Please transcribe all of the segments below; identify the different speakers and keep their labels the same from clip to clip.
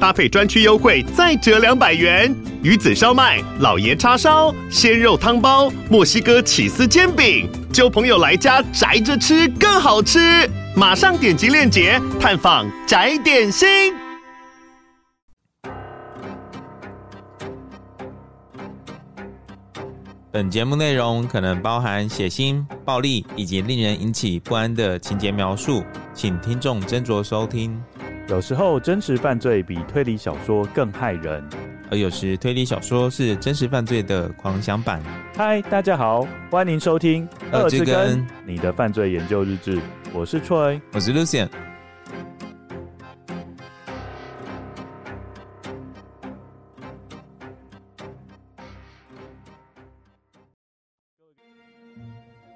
Speaker 1: 搭配专区优惠再折两百元。鱼子烧麦、老爷叉烧、鲜肉汤包、墨西哥起司煎饼，揪朋友来家宅着吃更好吃。马上点击链接探访宅点心。
Speaker 2: 本节目内容可能包含血腥、暴力以及令人引起不安的情节描述，请听众斟酌收听。
Speaker 3: 有时候真实犯罪比推理小说更害人，
Speaker 2: 而有时推理小说是真实犯罪的狂想版。
Speaker 3: 嗨，大家好，欢迎收听《二之根你的犯罪研究日志》。我是 Troy，
Speaker 2: 我是 Lucien。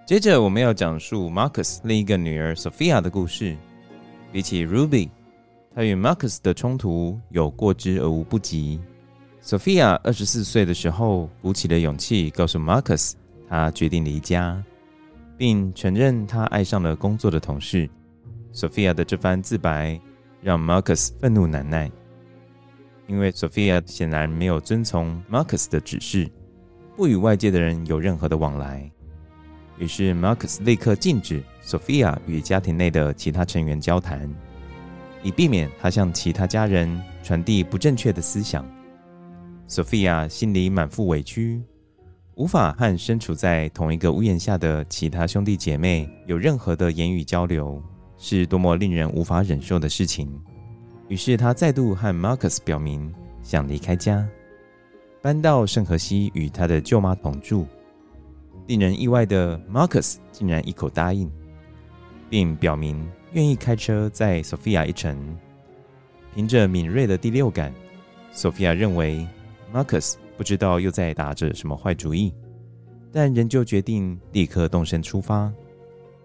Speaker 2: 接着，我们要讲述 Marcus 另一个女儿 Sophia 的故事。比起 Ruby，他与 Marcus 的冲突有过之而无不及。Sophia 二十四岁的时候，鼓起了勇气告诉 Marcus，他决定离家。并承认他爱上了工作的同事。Sophia 的这番自白让 Marcus 愤怒难耐，因为 Sophia 显然没有遵从 Marcus 的指示，不与外界的人有任何的往来。于是 Marcus 立刻禁止 Sophia 与家庭内的其他成员交谈，以避免他向其他家人传递不正确的思想。Sophia 心里满腹委屈。无法和身处在同一个屋檐下的其他兄弟姐妹有任何的言语交流，是多么令人无法忍受的事情。于是他再度和 Marcus 表明想离开家，搬到圣荷西与他的舅妈同住。令人意外的，Marcus 竟然一口答应，并表明愿意开车载 Sophia 一程。凭着敏锐的第六感，Sophia 认为 Marcus。不知道又在打着什么坏主意，但仍旧决定立刻动身出发，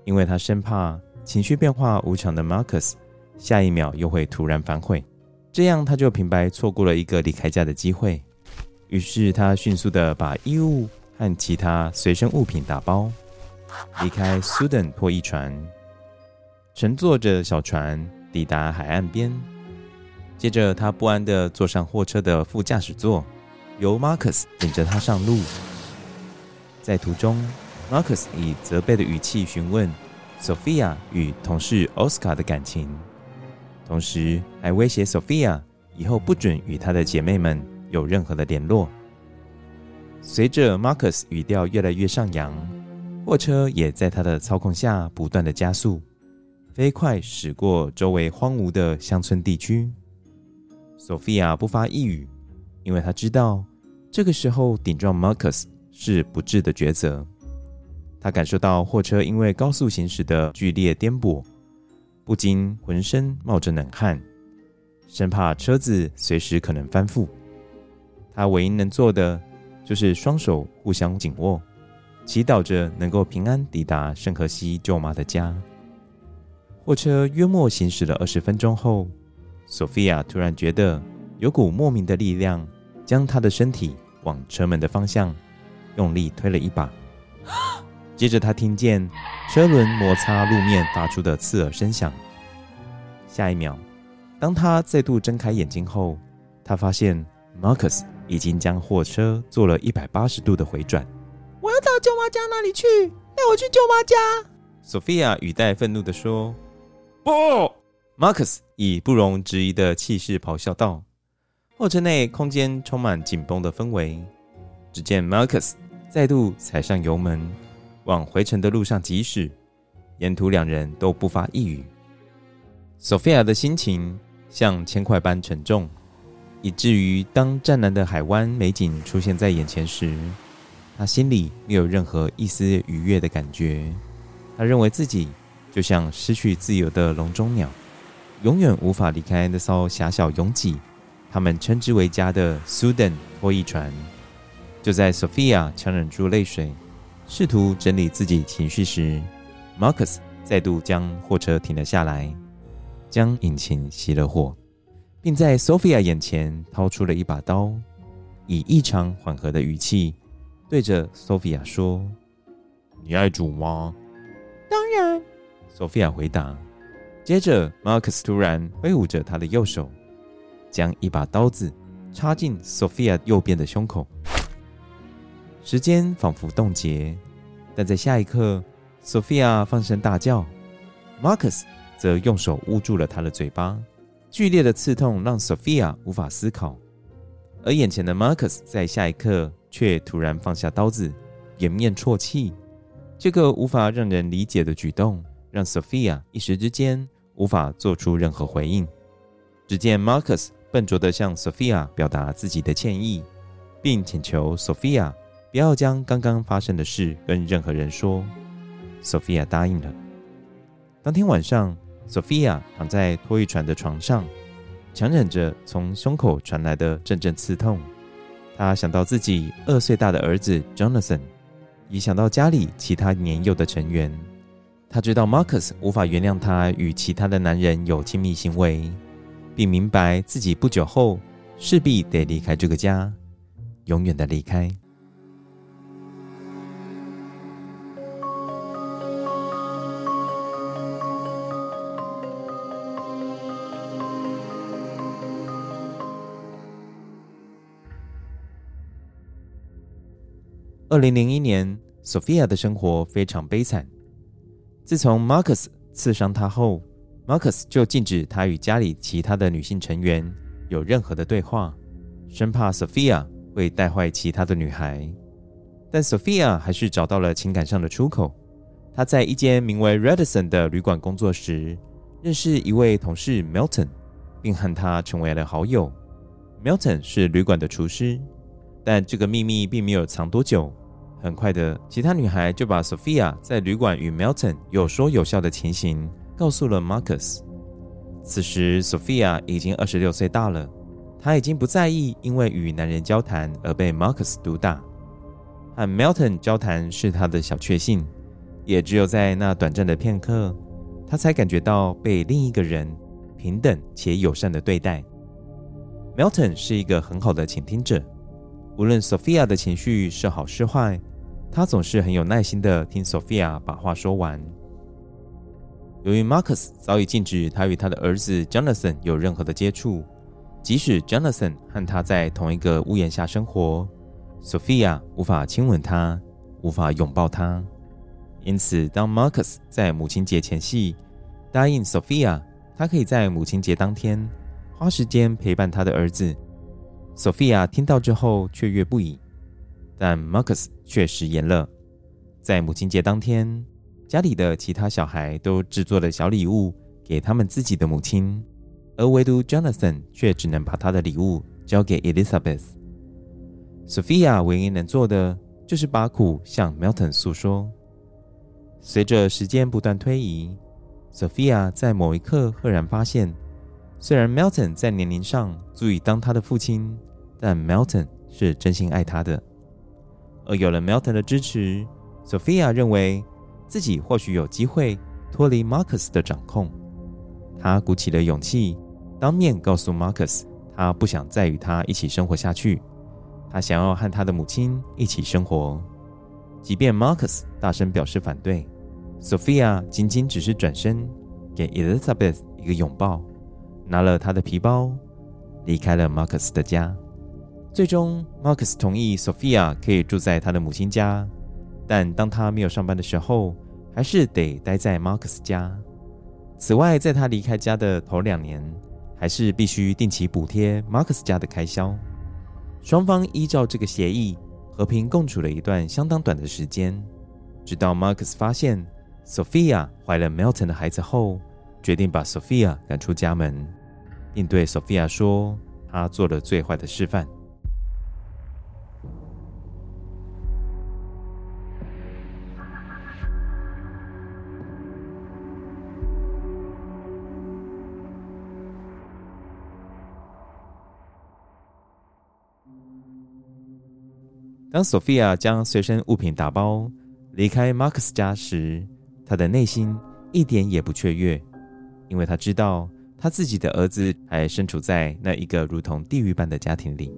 Speaker 2: 因为他生怕情绪变化无常的 Marcus 下一秒又会突然反悔，这样他就平白错过了一个离开家的机会。于是他迅速地把衣物和其他随身物品打包，离开 Sudan 拖曳船，乘坐着小船抵达海岸边。接着他不安地坐上货车的副驾驶座。由 Marcus 领着他上路，在途中，Marcus 以责备的语气询问 Sophia 与同事 Oscar 的感情，同时还威胁 Sophia 以后不准与她的姐妹们有任何的联络。随着 Marcus 语调越来越上扬，货车也在他的操控下不断的加速，飞快驶过周围荒芜的乡村地区。索菲亚不发一语。因为她知道，这个时候顶撞 Marcus 是不智的抉择。他感受到货车因为高速行驶的剧烈颠簸，不禁浑身冒着冷汗，生怕车子随时可能翻覆。他唯一能做的就是双手互相紧握，祈祷着能够平安抵达圣荷西舅妈的家。货车约莫行驶了二十分钟后，Sophia 突然觉得有股莫名的力量。将她的身体往车门的方向用力推了一把，接着她听见车轮摩擦路面发出的刺耳声响。下一秒，当她再度睁开眼睛后，她发现 Marcus 已经将货车做了一百八十度的回转。
Speaker 4: 我要到舅妈家那里去，带我去舅妈家
Speaker 2: ！Sophia 语带愤怒地说。
Speaker 3: 不
Speaker 2: ！Marcus 以不容置疑的气势咆哮道。货车内空间充满紧绷的氛围。只见 Marcus 再度踩上油门，往回程的路上疾驶。沿途两人都不发一语。Sophia 的心情像铅块般沉重，以至于当湛蓝的海湾美景出现在眼前时，她心里没有任何一丝愉悦的感觉。她认为自己就像失去自由的笼中鸟，永远无法离开那艘狭小拥挤。他们称之为家的 Sudan 拖曳船，就在 Sophia 强忍住泪水，试图整理自己情绪时，Marcus 再度将货车停了下来，将引擎熄了火，并在 Sophia 眼前掏出了一把刀，以异常缓和的语气对着 Sophia 说：“你爱煮吗？”“
Speaker 4: 当然。
Speaker 2: ”Sophia 回答。接着，Marcus 突然挥舞着他的右手，将一把刀子插进 Sophia 右边的胸口。时间仿佛冻结，但在下一刻，Sophia 放声大叫，Marcus 则用手捂住了他的嘴巴。剧烈的刺痛让 Sophia 无法思考，而眼前的 Marcus 在下一刻却突然放下刀子，掩面啜泣。这个无法让人理解的举动，让 Sophia 一时之间无法做出任何回应。只见 Marcus 笨拙地向 Sophia 表达自己的歉意，并请求 Sophia。不要将刚刚发生的事跟任何人说。Sophia 答应了。当天晚上，Sophia 躺在拖曳船的床上，强忍着从胸口传来的阵阵刺痛。她想到自己二岁大的儿子 Jonathan，也想到家里其他年幼的成员。她知道 Marcus 无法原谅她与其他的男人有亲密行为，并明白自己不久后势必得离开这个家，永远的离开。二零零一年，Sophia 的生活非常悲惨。自从 Marcus 刺伤她后，Marcus 就禁止她与家里其他的女性成员有任何的对话，生怕 Sophia 会带坏其他的女孩。但 Sophia 还是找到了情感上的出口。她在一间名为 Radisson 的旅馆工作时，认识一位同事 Milton，并和他成为了好友。Milton 是旅馆的厨师，但这个秘密并没有藏多久。很快的，其他女孩就把 Sophia 在旅馆与 Milton 有说有笑的情形告诉了 Marcus。此时，Sophia 已经二十六岁大了，她已经不在意因为与男人交谈而被 Marcus 毒打。和 Milton 交谈是她的小确幸，也只有在那短暂的片刻，她才感觉到被另一个人平等且友善的对待。Milton 是一个很好的倾听者，无论 Sophia 的情绪是好是坏。他总是很有耐心地听 Sophia 把话说完。由于 Marcus 早已禁止他与他的儿子 Jonathan 有任何的接触，即使 Jonathan 和他在同一个屋檐下生活，Sophia 无法亲吻他，无法拥抱他。因此，当 Marcus 在母亲节前夕答应 Sophia，他可以在母亲节当天花时间陪伴他的儿子，Sophia 听到之后雀跃不已。但 Marcus 却食言了。在母亲节当天，家里的其他小孩都制作了小礼物给他们自己的母亲，而唯独 Jonathan 却只能把他的礼物交给 Elizabeth。Sophia 唯一能做的就是把苦向 Milton 诉说。随着时间不断推移，Sophia 在某一刻赫然发现，虽然 Milton 在年龄上足以当他的父亲，但 Milton 是真心爱他的。而有了 Milton 的支持，Sophia 认为自己或许有机会脱离 Marcus 的掌控。她鼓起了勇气，当面告诉 Marcus，她不想再与他一起生活下去，她想要和他的母亲一起生活。即便 Marcus 大声表示反对，Sophia 仅仅只是转身给 Elizabeth 一个拥抱，拿了他的皮包，离开了 Marcus 的家。最终，Marcus 同意 Sophia 可以住在他的母亲家，但当他没有上班的时候，还是得待在 Marcus 家。此外，在他离开家的头两年，还是必须定期补贴 Marcus 家的开销。双方依照这个协议和平共处了一段相当短的时间，直到 Marcus 发现 Sophia 怀了 Milton 的孩子后，决定把 Sophia 赶出家门，并对 Sophia 说：“他做了最坏的示范。”当 Sophia 将随身物品打包离开 Max 家时，她的内心一点也不雀跃，因为他知道他自己的儿子还身处在那一个如同地狱般的家庭里。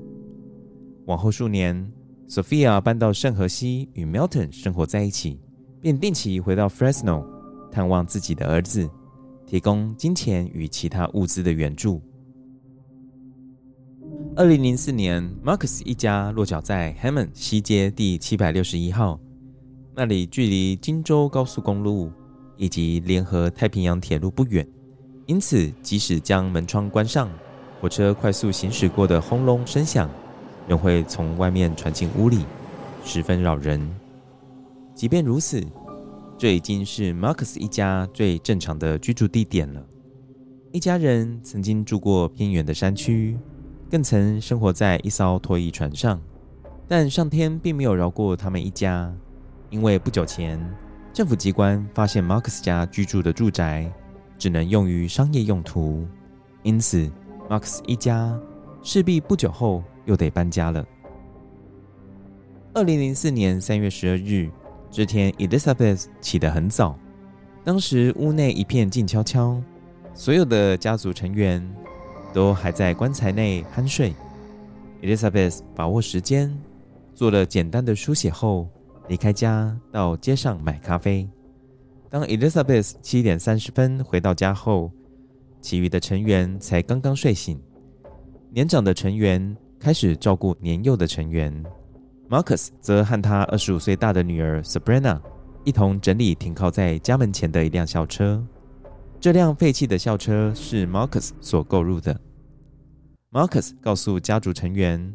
Speaker 2: 往后数年，Sophia 搬到圣荷西与 Milton 生活在一起，便定期回到 Fresno 探望自己的儿子，提供金钱与其他物资的援助。二零零四年，Marcus 一家落脚在 Hammond 西街第七百六十一号，那里距离金州高速公路以及联合太平洋铁路不远，因此即使将门窗关上，火车快速行驶过的轰隆声响仍会从外面传进屋里，十分扰人。即便如此，这已经是 Marcus 一家最正常的居住地点了。一家人曾经住过偏远的山区。更曾生活在一艘拖曳船上，但上天并没有饶过他们一家，因为不久前政府机关发现 Marcus 家居住的住宅只能用于商业用途，因此，Max 一家势必不久后又得搬家了。二零零四年三月十二日这天，Elizabeth 起得很早，当时屋内一片静悄悄，所有的家族成员。都还在棺材内酣睡。Elizabeth 把握时间，做了简单的书写后，离开家到街上买咖啡。当 Elizabeth 七点三十分回到家后，其余的成员才刚刚睡醒。年长的成员开始照顾年幼的成员，Marcus 则和他二十五岁大的女儿 Sabrina 一同整理停靠在家门前的一辆校车。这辆废弃的校车是 Marcus 所购入的。Marcus 告诉家族成员，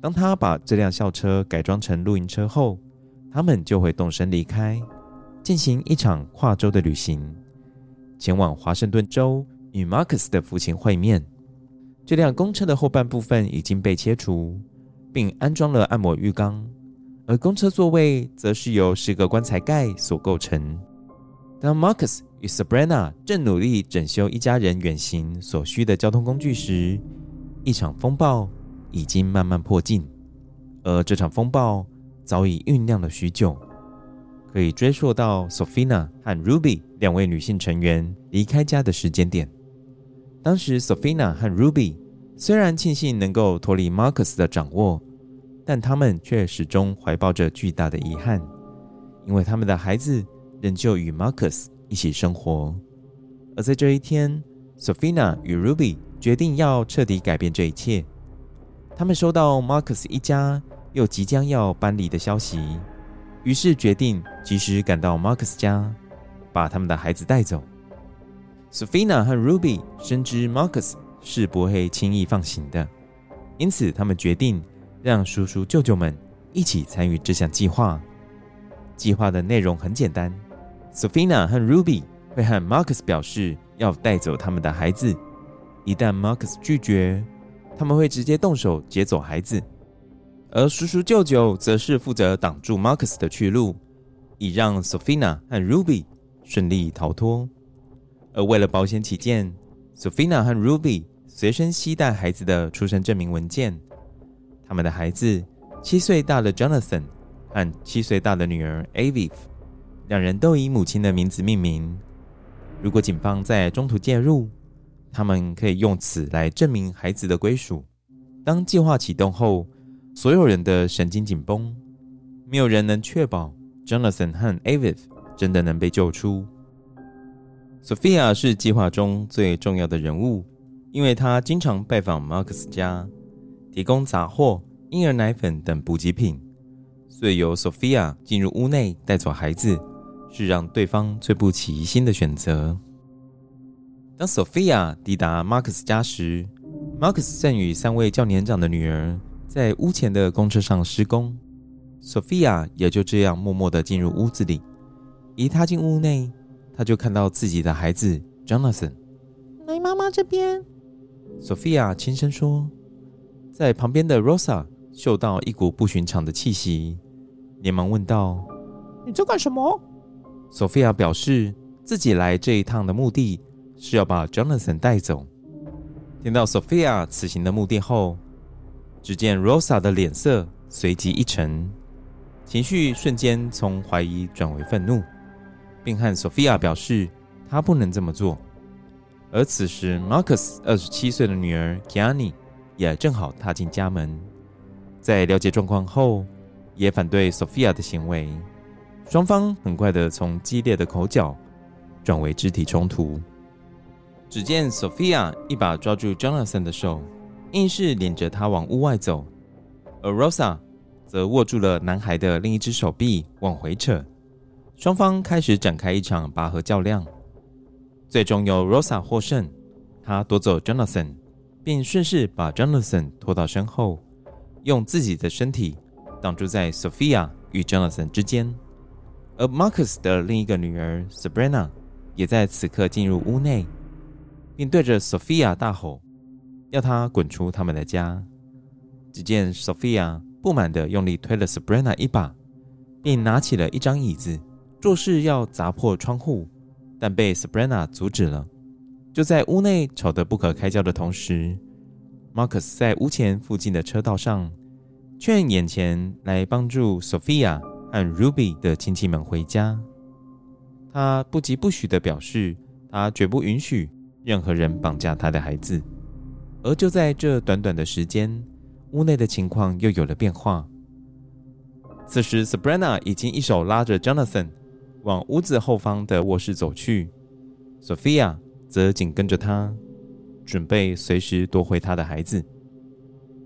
Speaker 2: 当他把这辆校车改装成露营车后，他们就会动身离开，进行一场跨州的旅行，前往华盛顿州与 Marcus 的父亲会面。这辆公车的后半部分已经被切除，并安装了按摩浴缸，而公车座位则是由十个棺材盖所构成。当 Marcus 与 Sabrina 正努力整修一家人远行所需的交通工具时，一场风暴已经慢慢迫近，而这场风暴早已酝酿了许久，可以追溯到 Sophia 和 Ruby 两位女性成员离开家的时间点。当时，Sophia 和 Ruby 虽然庆幸能够脱离 Marcus 的掌握，但他们却始终怀抱着巨大的遗憾，因为他们的孩子仍旧与 Marcus 一起生活。而在这一天，Sophia 与 Ruby 决定要彻底改变这一切。他们收到 Marcus 一家又即将要搬离的消息，于是决定及时赶到 Marcus 家，把他们的孩子带走。Sophia 和 Ruby 深知 Marcus 是不会轻易放行的，因此他们决定让叔叔舅舅们一起参与这项计划。计划的内容很简单：Sophia 和 Ruby 会和 Marcus 表示要带走他们的孩子。一旦 Marcus 拒绝，他们会直接动手劫走孩子，而叔叔舅舅则是负责挡住 Marcus 的去路，以让 Sophia 和 Ruby 顺利逃脱。而为了保险起见，Sophia 和 Ruby 随身携带孩子的出生证明文件。他们的孩子七岁大的 Jonathan 和七岁大的女儿 Aviv，两人都以母亲的名字命名。如果警方在中途介入，他们可以用此来证明孩子的归属。当计划启动后，所有人的神经紧绷，没有人能确保 Jonathan 和 Aviv 真的能被救出。Sophia 是计划中最重要的人物，因为她经常拜访 Marcus 家，提供杂货、婴儿奶粉等补给品，所以由 Sophia 进入屋内带走孩子，是让对方最不起疑心的选择。当 Sophia 抵达 Marcus 家时，Marcus 正与三位较年长的女儿在屋前的公车上施工。Sophia 也就这样默默地进入屋子里。一踏进屋内，她就看到自己的孩子 Jonathan。
Speaker 4: 来妈妈这边
Speaker 2: ，Sophia 轻声说。在旁边的 Rosa 嗅到一股不寻常的气息，连忙问道：“
Speaker 4: 你在干什么
Speaker 2: ？”Sophia 表示自己来这一趟的目的。是要把 Jonathan 带走。听到 Sophia 此行的目的后，只见 Rosa 的脸色随即一沉，情绪瞬间从怀疑转为愤怒，并和 Sophia 表示她不能这么做。而此时，Marcus 二十七岁的女儿 Kiani 也正好踏进家门，在了解状况后，也反对 Sophia 的行为。双方很快的从激烈的口角转为肢体冲突。只见 Sophia 一把抓住 Jonathan 的手，硬是领着他往屋外走，而 Rosa 则握住了男孩的另一只手臂往回扯。双方开始展开一场拔河较量，最终由 Rosa 获胜。她夺走 Jonathan，并顺势把 Jonathan 拖到身后，用自己的身体挡住在 Sophia 与 Jonathan 之间。而 Marcus 的另一个女儿 Sabrina 也在此刻进入屋内。并对着 Sophia 大吼，要她滚出他们的家。只见 Sophia 不满地用力推了 Sabrina 一把，并拿起了一张椅子，作势要砸破窗户，但被 Sabrina 阻止了。就在屋内吵得不可开交的同时，Marcus 在屋前附近的车道上，劝眼前来帮助 Sophia 和 Ruby 的亲戚们回家。他不疾不徐地表示，他绝不允许。任何人绑架他的孩子，而就在这短短的时间，屋内的情况又有了变化。此时，Sabrina 已经一手拉着 Jonathan 往屋子后方的卧室走去，Sophia 则紧跟着他，准备随时夺回他的孩子。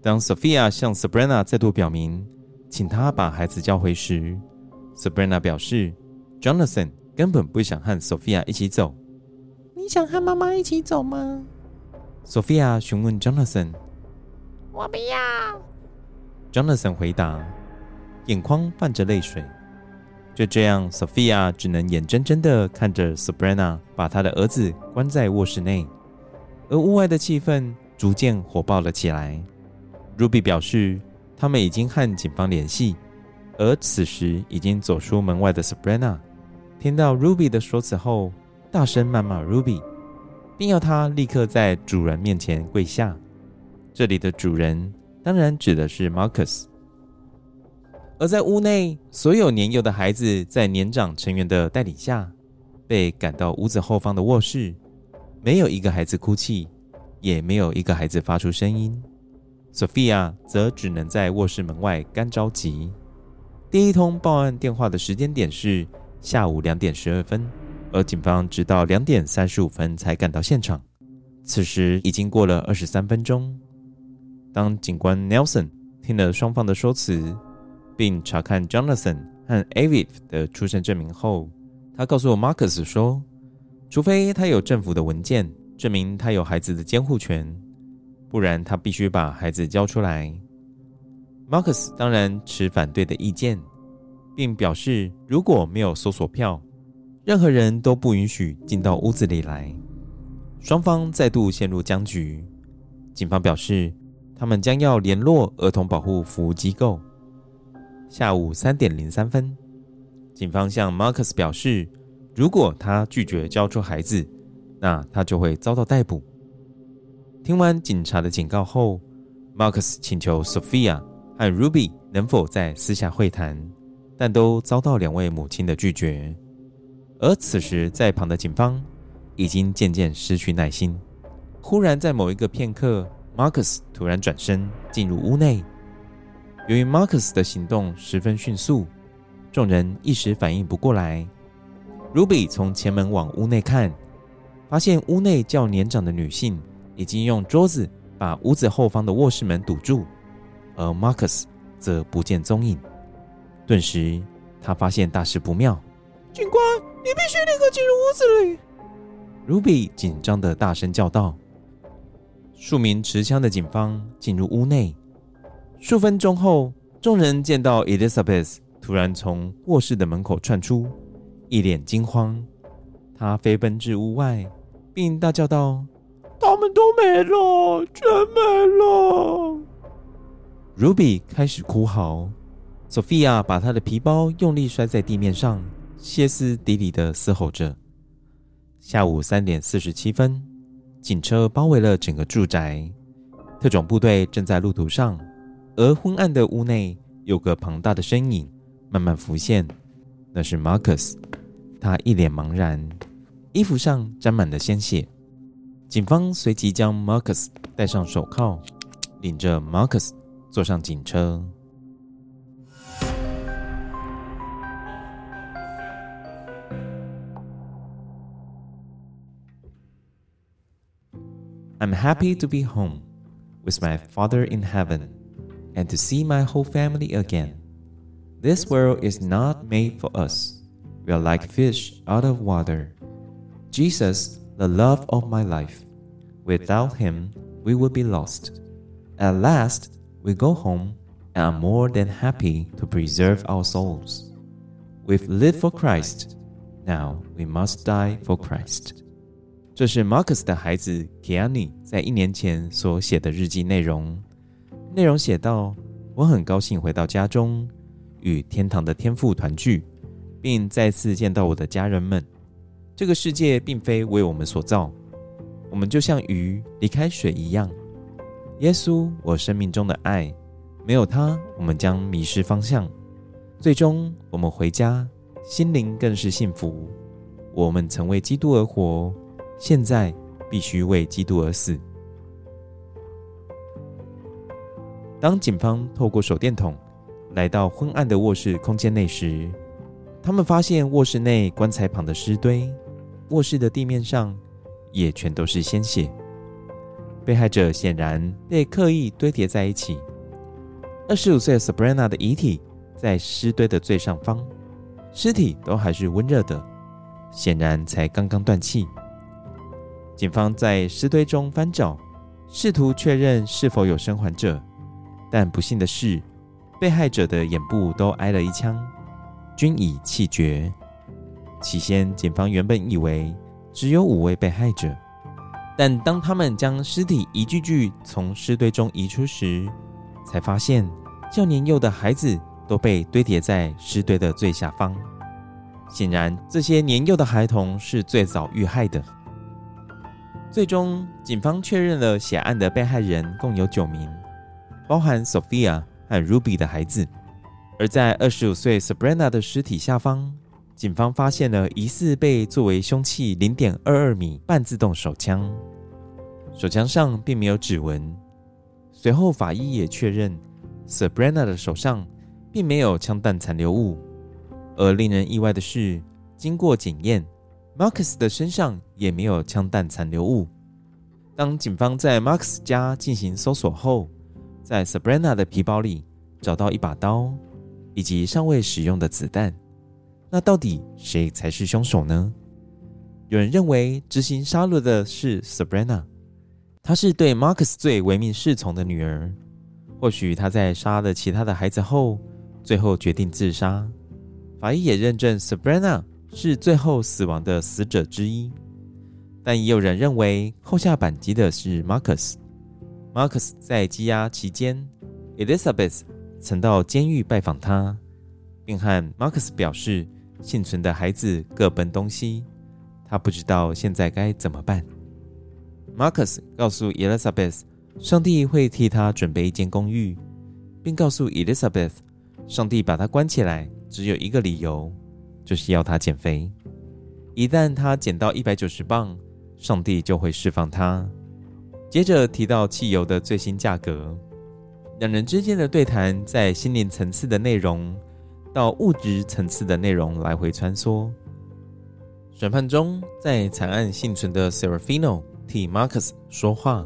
Speaker 2: 当 Sophia 向 Sabrina 再度表明，请他把孩子交回时，Sabrina 表示，Jonathan 根本不想和 Sophia 一起走。
Speaker 4: 你想和妈妈一起走吗
Speaker 2: ？Sophia 询问 Jonathan。
Speaker 4: 我不要。
Speaker 2: Jonathan 回答，眼眶泛着泪水。就这样，Sophia 只能眼睁睁地看着 Sabrina 把她的儿子关在卧室内，而屋外的气氛逐渐火爆了起来。Ruby 表示，他们已经和警方联系，而此时已经走出门外的 Sabrina 听到 Ruby 的说辞后。大声谩骂 Ruby，并要他立刻在主人面前跪下。这里的主人当然指的是 Marcus。而在屋内，所有年幼的孩子在年长成员的带领下，被赶到屋子后方的卧室。没有一个孩子哭泣，也没有一个孩子发出声音。Sophia 则只能在卧室门外干着急。第一通报案电话的时间点是下午两点十二分。而警方直到两点三十五分才赶到现场，此时已经过了二十三分钟。当警官 Nelson 听了双方的说辞，并查看 Jonathan 和 Aviv 的出生证明后，他告诉 Marcus 说：“除非他有政府的文件证明他有孩子的监护权，不然他必须把孩子交出来。” Marcus 当然持反对的意见，并表示如果没有搜索票，任何人都不允许进到屋子里来。双方再度陷入僵局。警方表示，他们将要联络儿童保护服务机构。下午三点零三分，警方向 Marcus 表示，如果他拒绝交出孩子，那他就会遭到逮捕。听完警察的警告后，Marcus 请求 Sophia 和 Ruby 能否在私下会谈，但都遭到两位母亲的拒绝。而此时，在旁的警方已经渐渐失去耐心。忽然，在某一个片刻，Marcus 突然转身进入屋内。由于 Marcus 的行动十分迅速，众人一时反应不过来。Ruby 从前门往屋内看，发现屋内较年长的女性已经用桌子把屋子后方的卧室门堵住，而 Marcus 则不见踪影。顿时，他发现大事不妙。
Speaker 4: 警官，你必须立刻进入屋子里
Speaker 2: ！Ruby 紧张的大声叫道。数名持枪的警方进入屋内。数分钟后，众人见到 Elizabeth 突然从卧室的门口窜出，一脸惊慌。她飞奔至屋外，并大叫道：“
Speaker 4: 他们都没了，全没了
Speaker 2: ！”Ruby 开始哭嚎。Sophia 把她的皮包用力摔在地面上。歇斯底里的嘶吼着。下午三点四十七分，警车包围了整个住宅，特种部队正在路途上。而昏暗的屋内有个庞大的身影慢慢浮现，那是 Marcus。他一脸茫然。衣服上沾满了鲜血。警方随即将 Marcus 戴上手铐，领着 Marcus 坐上警车。I'm happy to be home with my Father in heaven and to see my whole family again. This world is not made for us. We are like fish out of water. Jesus, the love of my life. Without him, we would be lost. At last, we go home and are more than happy to preserve our souls. We've lived for Christ. Now we must die for Christ. 这是 Marcus 的孩子 Kiani 在一年前所写的日记内容。内容写道：“我很高兴回到家中，与天堂的天父团聚，并再次见到我的家人们。这个世界并非为我们所造，我们就像鱼离开水一样。耶稣，我生命中的爱，没有他，我们将迷失方向。最终，我们回家，心灵更是幸福。我们曾为基督而活。”现在必须为基督而死。当警方透过手电筒来到昏暗的卧室空间内时，他们发现卧室内棺材旁的尸堆，卧室的地面上也全都是鲜血。被害者显然被刻意堆叠在一起。二十五岁 Sabrina 的遗体在尸堆的最上方，尸体都还是温热的，显然才刚刚断气。警方在尸堆中翻找，试图确认是否有生还者，但不幸的是，被害者的眼部都挨了一枪，均已气绝。起先，警方原本以为只有五位被害者，但当他们将尸体一具具从尸堆中移出时，才发现较年幼的孩子都被堆叠在尸堆的最下方。显然，这些年幼的孩童是最早遇害的。最终，警方确认了血案的被害人共有九名，包含 Sophia 和 Ruby 的孩子。而在二十五岁 Sabrina 的尸体下方，警方发现了疑似被作为凶器零点二二米半自动手枪，手枪上并没有指纹。随后，法医也确认 Sabrina 的手上并没有枪弹残留物。而令人意外的是，经过检验。Marcus 的身上也没有枪弹残留物。当警方在 Marcus 家进行搜索后，在 Sabrina 的皮包里找到一把刀以及尚未使用的子弹。那到底谁才是凶手呢？有人认为执行杀戮的是 Sabrina，她是对 Marcus 最唯命是从的女儿。或许她在杀了其他的孩子后，最后决定自杀。法医也认证 Sabrina。是最后死亡的死者之一，但也有人认为扣下扳机的是 Marcus。Marcus 在羁押期间，Elizabeth 曾到监狱拜访他，并和 Marcus 表示幸存的孩子各奔东西，他不知道现在该怎么办。Marcus 告诉 Elizabeth，上帝会替他准备一间公寓，并告诉 Elizabeth，上帝把他关起来只有一个理由。就是要他减肥，一旦他减到一百九十磅，上帝就会释放他。接着提到汽油的最新价格，两人之间的对谈在心灵层次的内容到物质层次的内容来回穿梭。审判中，在惨案幸存的 Serafino 替 Marcus 说话，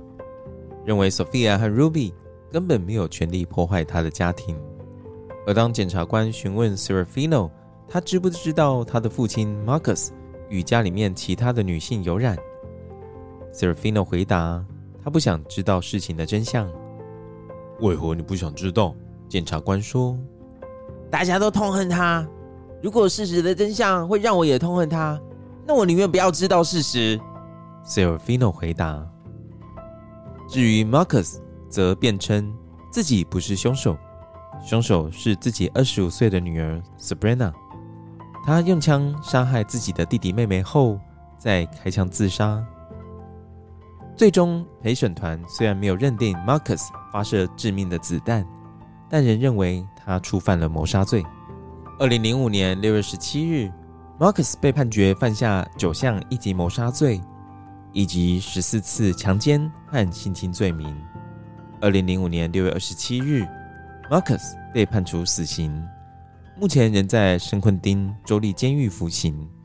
Speaker 2: 认为 Sophia 和 Ruby 根本没有权利破坏他的家庭。而当检察官询问 Serafino，他知不知道他的父亲 Marcus 与家里面其他的女性有染？Serafino 回答：“他不想知道事情的真相。”为何你不想知道？检察官说：“
Speaker 4: 大家都痛恨他。如果事实的真相会让我也痛恨他，那我宁愿不要知道事实。
Speaker 2: ”Serafino 回答。至于 Marcus，则辩称自己不是凶手，凶手是自己二十五岁的女儿 Sabrina。他用枪杀害自己的弟弟妹妹后，再开枪自杀。最终，陪审团虽然没有认定 Marcus 发射致命的子弹，但仍认为他触犯了谋杀罪。二零零五年六月十七日，Marcus 被判决犯下九项一级谋杀罪，以及十四次强奸和性侵罪名。二零零五年六月二十七日，Marcus 被判处死刑。目前仍在圣昆丁州立监狱服刑。